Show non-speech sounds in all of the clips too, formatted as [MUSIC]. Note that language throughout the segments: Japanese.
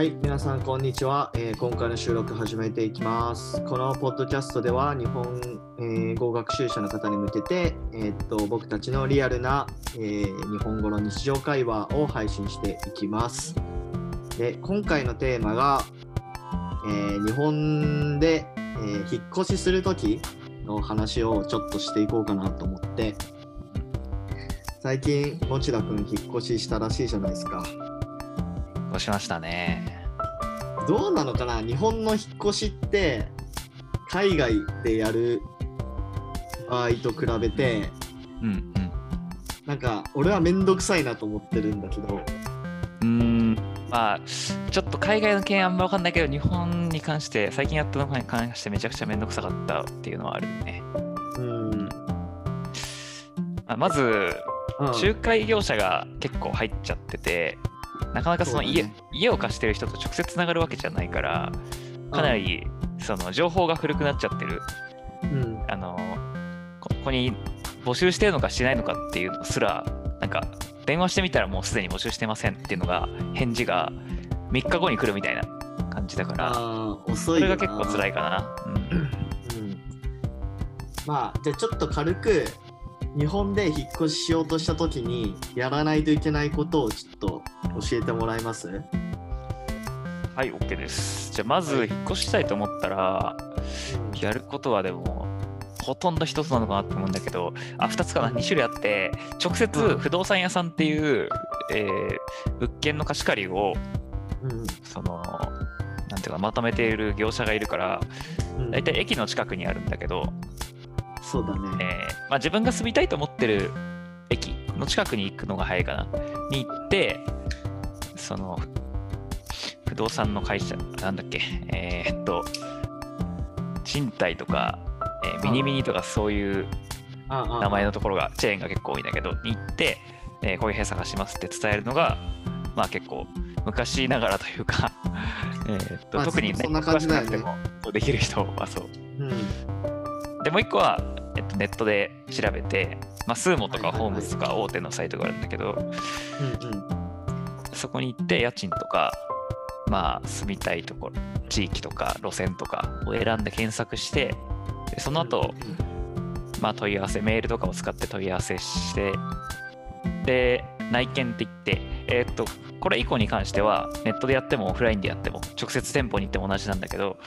はい、皆さんこんにちは、えー今回の収録始めていきます。このポッドキャストでは日本、えー語学習者の方に向けて、えーっと僕たちのリアルな、えー日本語の日常会話を配信していきます。で今回のテーマが、えー日本で、えー引っ越しする時の話をちょっとしていこうかなと思って最近持田君引っ越ししたらしいじゃないですか。押しましたね。どうなのかな日本の引っ越しって海外でやる場合と比べてうんうん。なんか俺はめんどくさいなと思ってるんだけどうーん、まあ、ちょっと海外の件あんま分かんないけど、日本に関して、最近やったのに関してめちゃくちゃめんどくさかったっていうのはあるね。うん、まあまず、うん仲介業者が結構入っちゃってて、なかなかその家,、ね。家を貸してる人と直接つながるわけじゃないから、かなりその情報が古くなっちゃってる。うん。あのこここに募集してるのかしないのかっていうのすらなんか電話してみたらもうすでに募集してませんっていうのが返事が3日後に来るみたいな感じだから遅そいよなれが結構辛いかな、うん、うん、まあじゃあちょっと軽く日本で引っ越ししようとした時にやらないといけないことをちょっと教えてもらえます？はい OK です。じゃあまずはい。引っ越したいと思ったらやることはでもほとんど一つなのかなと思うんだけどあ2つかな。2種類あって直接うん。不動産屋さんっていう、えー物件の貸し借りをうん。そのなんていうかまとめている業者がいるからうん。大体駅の近くにあるんだけど、そうだね、えーまあ、自分が住みたいと思ってる駅の近くに行くのが早いかな。に行ってその不動産の会社なんだっけえーっと賃貸とか、えーミニミニとかそういう名前のところがチェーンが結構多いんだけどに行って、えーこういう部屋探しますって伝えるのがまあ結構昔ながらというか [LAUGHS] えーっと、まあ特にね詳しくなくてもできる人はそう。うん。でもう一個は、えっと、ネットで調べて、まあ、スーモとかホームズとか大手のサイトがあるんだけど、そこに行って家賃とか、まあ、住みたいところ、地域とか路線とかを選んで検索して、でその後、まあ、問い合わせ、メールとかを使って問い合わせして、で、内見って言って、えーっと、これ以降に関しては、ネットでやってもオフラインでやっても、直接店舗に行っても同じなんだけど、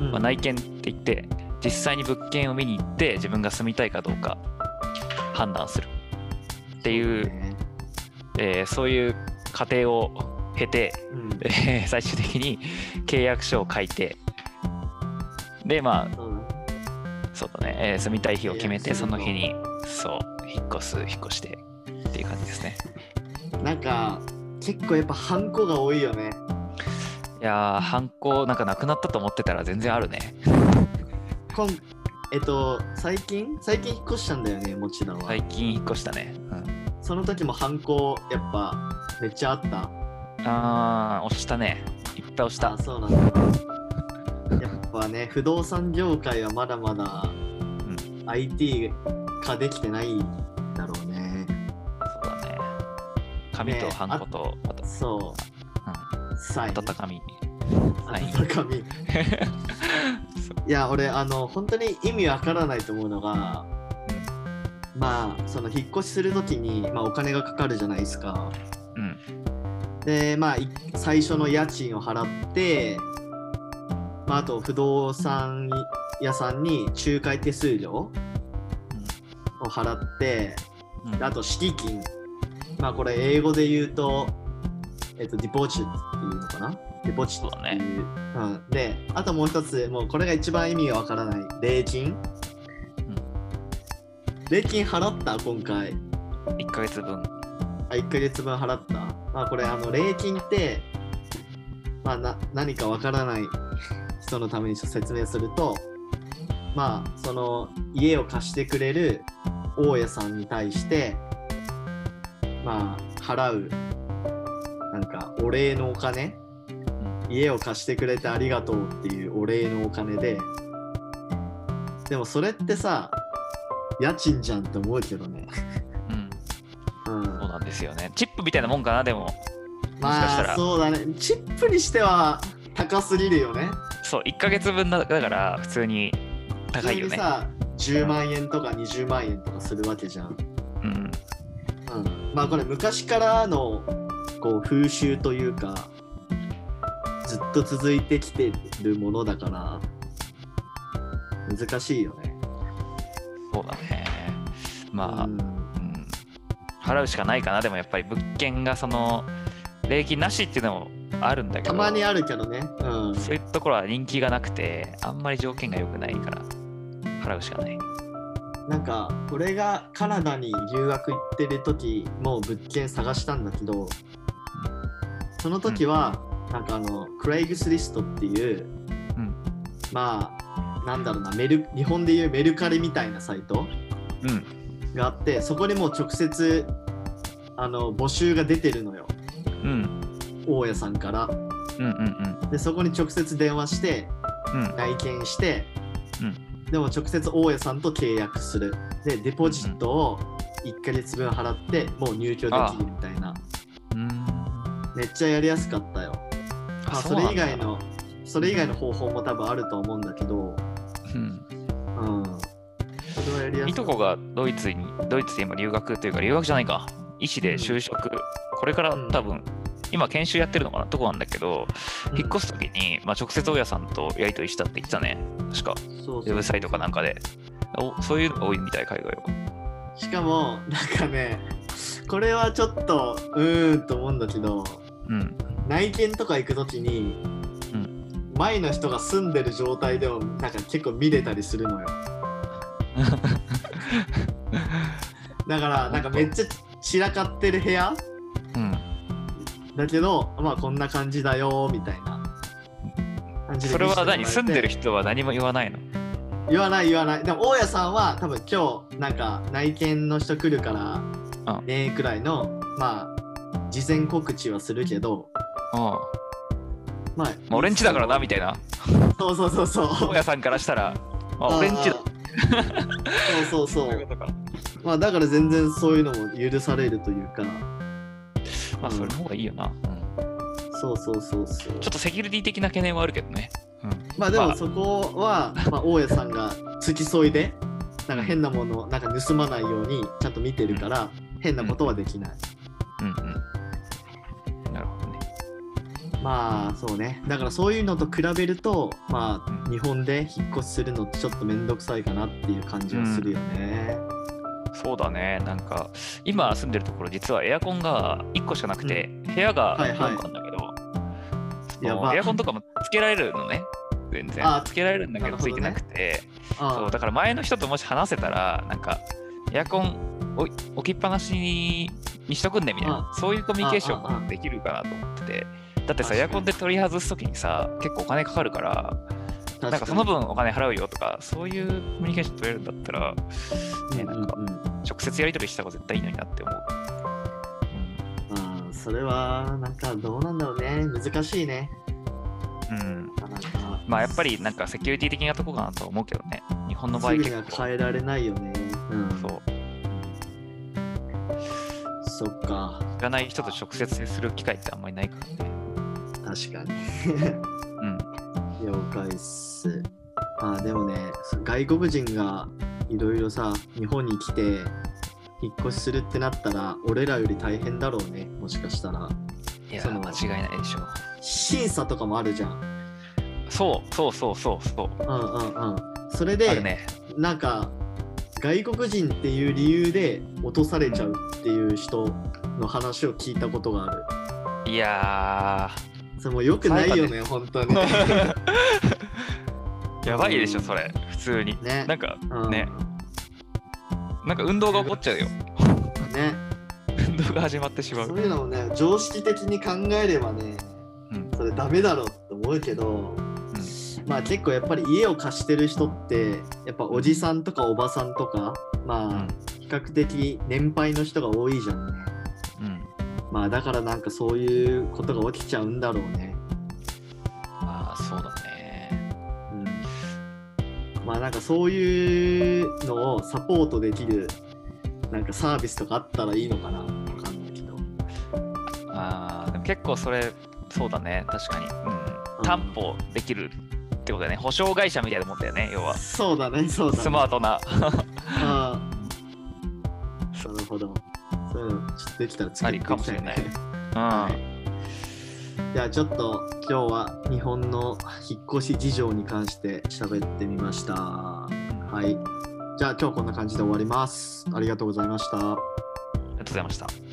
うん。まあ、内見って言って実際に物件を見に行って自分が住みたいかどうか判断する。っていうね。えーそういう過程を経て、うん。えー最終的に契約書を書いてでまあそうそうだね、えー住みたい日を決めてその日にそう引っ越す引っ越してっていう感じですね。[LAUGHS] なんか結構やっぱハンコが多いよね。いやーハンコなんかなくなったと思ってたら全然あるねこんえっと最近？最近引っ越したんだよね持田は、最近引っ越したね、うん、その時もハンコやっぱめっちゃあった？あー押したね。いっぱい押した。あそうなんだ。やっぱね不動産業界はまだまだ IT 化できてないんだろうね。そうだね。紙とねハンコと、あと、そう。うん、サイン。温かみ。温かみ [LAUGHS] いや俺あの本当に意味わからないと思うのがまあその引っ越しするときに、まあ、お金がかかるじゃないですか。うん。でまあい最初の家賃を払って、まあ、あと不動産屋さんに仲介手数料を払ってうん。あと敷金。まあこれ英語で言うとえっとディポジットっていうのかな？ディポジットっていう。うん、であともう一つもうこれが一番意味がわからない礼金、礼金払った今回。1ヶ月分。あ1ヶ月分払った。まあこれあの礼金って、まあ、な何かわからない人のために説明すると、まあその家を貸してくれる大家さんに対して、まあ払うお礼のお金、家を貸してくれてありがとうっていうお礼のお金で、でもそれってさ、家賃じゃんって思うけどね。うん。うん。そうなんですよね。チップみたいなもんかなでも。まあそうだね。チップにしては高すぎるよね。そう1ヶ月分だだから普通に高いよね。さ10万円とか20万円とかするわけじゃん、うん。うん、まあこれ昔からのこう風習というかずっと続いてきてるものだから難しいよね。そうだね。まあ、うん。うん。払うしかないかな。でもやっぱり物件がその礼金なしっていうのもあるんだけどたまにあるけどね。うん。そういうところは人気がなくてあんまり条件が良くないから払うしかない。なんか俺がカナダに留学行ってる時も物件探したんだけどその時はなんかあのクレイグスリストっていううん。まあなんだろうなメル日本でいうメルカリみたいなサイトうん。があってそこにもう直接あの募集が出てるのよ。うん。大家さんから。うんうんでそこに直接電話してうん。うん内見して、うん。でも直接大家さんと契約する。でデポジットを1ヶ月分払ってもう入居できるみたいな。うんめっちゃやりやすかったよ、まあ、それ以外のそれ以外の方法も多分あると思うんだけど。うん。うん。それはやりやすかった。いとこがドイツにドイツで今留学というか留学じゃないか。医師で就職、これから多分今研修やってるのかなとこなんだけど、引っ越す時に、まあ、直接大家さんとやり取りしたって言ってたね。確か。そうそう。ウェブサイトかなんかで。おそういうの多いみたい海外は。しかもなんかねこれはちょっとうーんと思うんだけどうん。内見とか行く時に、うん。前の人が住んでる状態でもなんか結構見れたりするのよ。[LAUGHS] だからなんかめっちゃ散らかってる部屋？うん。だけどまあこんな感じだよみたいな。感じでそれは何？住んでる人は何も言わないの？言わない言わない。でも大家さんは多分今日なんか内見の人来るからうん。ねくらいのまあ事前告知はするけどうん。まあまあ俺んちだからなみたいな。そうそうそうそう。大家さんからしたら、まあ、俺んちだ。そうそうそう。まあだから全然そういうのも許されるというか。まあそれの方がいいよな、うん。そうそうそうそう。ちょっとセキュリティ的な懸念はあるけどね。うん、まあでもそこは、まあ、大家さんが付き添いでなんか変なものなんか盗まないようにちゃんと見てるから変なことはできない、うん。うん。まあそうね。だからそういうのと比べるとまあうん日本で引っ越しするのってちょっと面倒くさいかなっていう感じはするよね、そうだね。なんか、今住んでるところ、実はエアコンが1個しかなくて、部屋がはいはい。4個なんだけど、そやば。のエアコンとかもつけられるのね。全然。あ。つけられるんだけど、ついてなくて、あそうだから前の人ともし話せたら、なんか、エアコン置きっぱなしにしとくんねみたいな、そういうコミュニケーションもできるかなと思ってて、だってさ、エアコンで取り外すときにさ、結構お金かかるから、あなんかその分お金払うよとか、そういうコミュニケーション取れるんだったら、ね、なんかうんうんうん直接やり取りした方が絶対いいのになって思う。まあそれはなんかどうなんだろうね難しいねうん。まあやっぱりなんかセキュリティ的なとこかなと思うけどね。日本の場合結構。変えられないよねうんそう。そっか知らない人と直接接する機会ってあんまりないからね。確かにうん。了解っすまあでもね外国人がいろいろさ日本に来て引っ越しするってなったら俺らより大変だろうねもしかしたらいや、その間違いないでしょ。審査とかもあるじゃんそうそうそうそうそう。うんうんうんそれあで、るね。なんか外国人っていう理由で落とされちゃうっていう人の話を聞いたことがあるいやそれもうよくないよね本当にー、[LAUGHS] やばいでしょ、それ。普通に。ねなんか、うんねなんか運動が起こっちゃうよ。ね [LAUGHS] 運動が始まってしま。そうういうのもね常識的に考えればねうん。それダメだろって思うけど、まあ結構やっぱり家を貸してる人ってやっぱおじさんとかおばさんとかまあ比較的年配の人が多いじゃんねうん。まあだからなんかそういうことが起きちゃうんだろうねまあ、そうだね。うんまあなんかそういうのをサポートできるなんかサービスとかあったらいいのかなわかんないけどあーでも結構それ、そうだね、確かに。うん、担保できるってことだよね。保証会社みたいなもんだよね、要は。そうだね、そうだね。スマートな。[LAUGHS] ちょっとできたら作っていきたいありかもしれない。[LAUGHS] はいじゃあちょっと今日は日本の引っ越し事情に関して喋ってみました。はい。じゃあ今日こんな感じで終わります。ありがとうございました。ありがとうございました。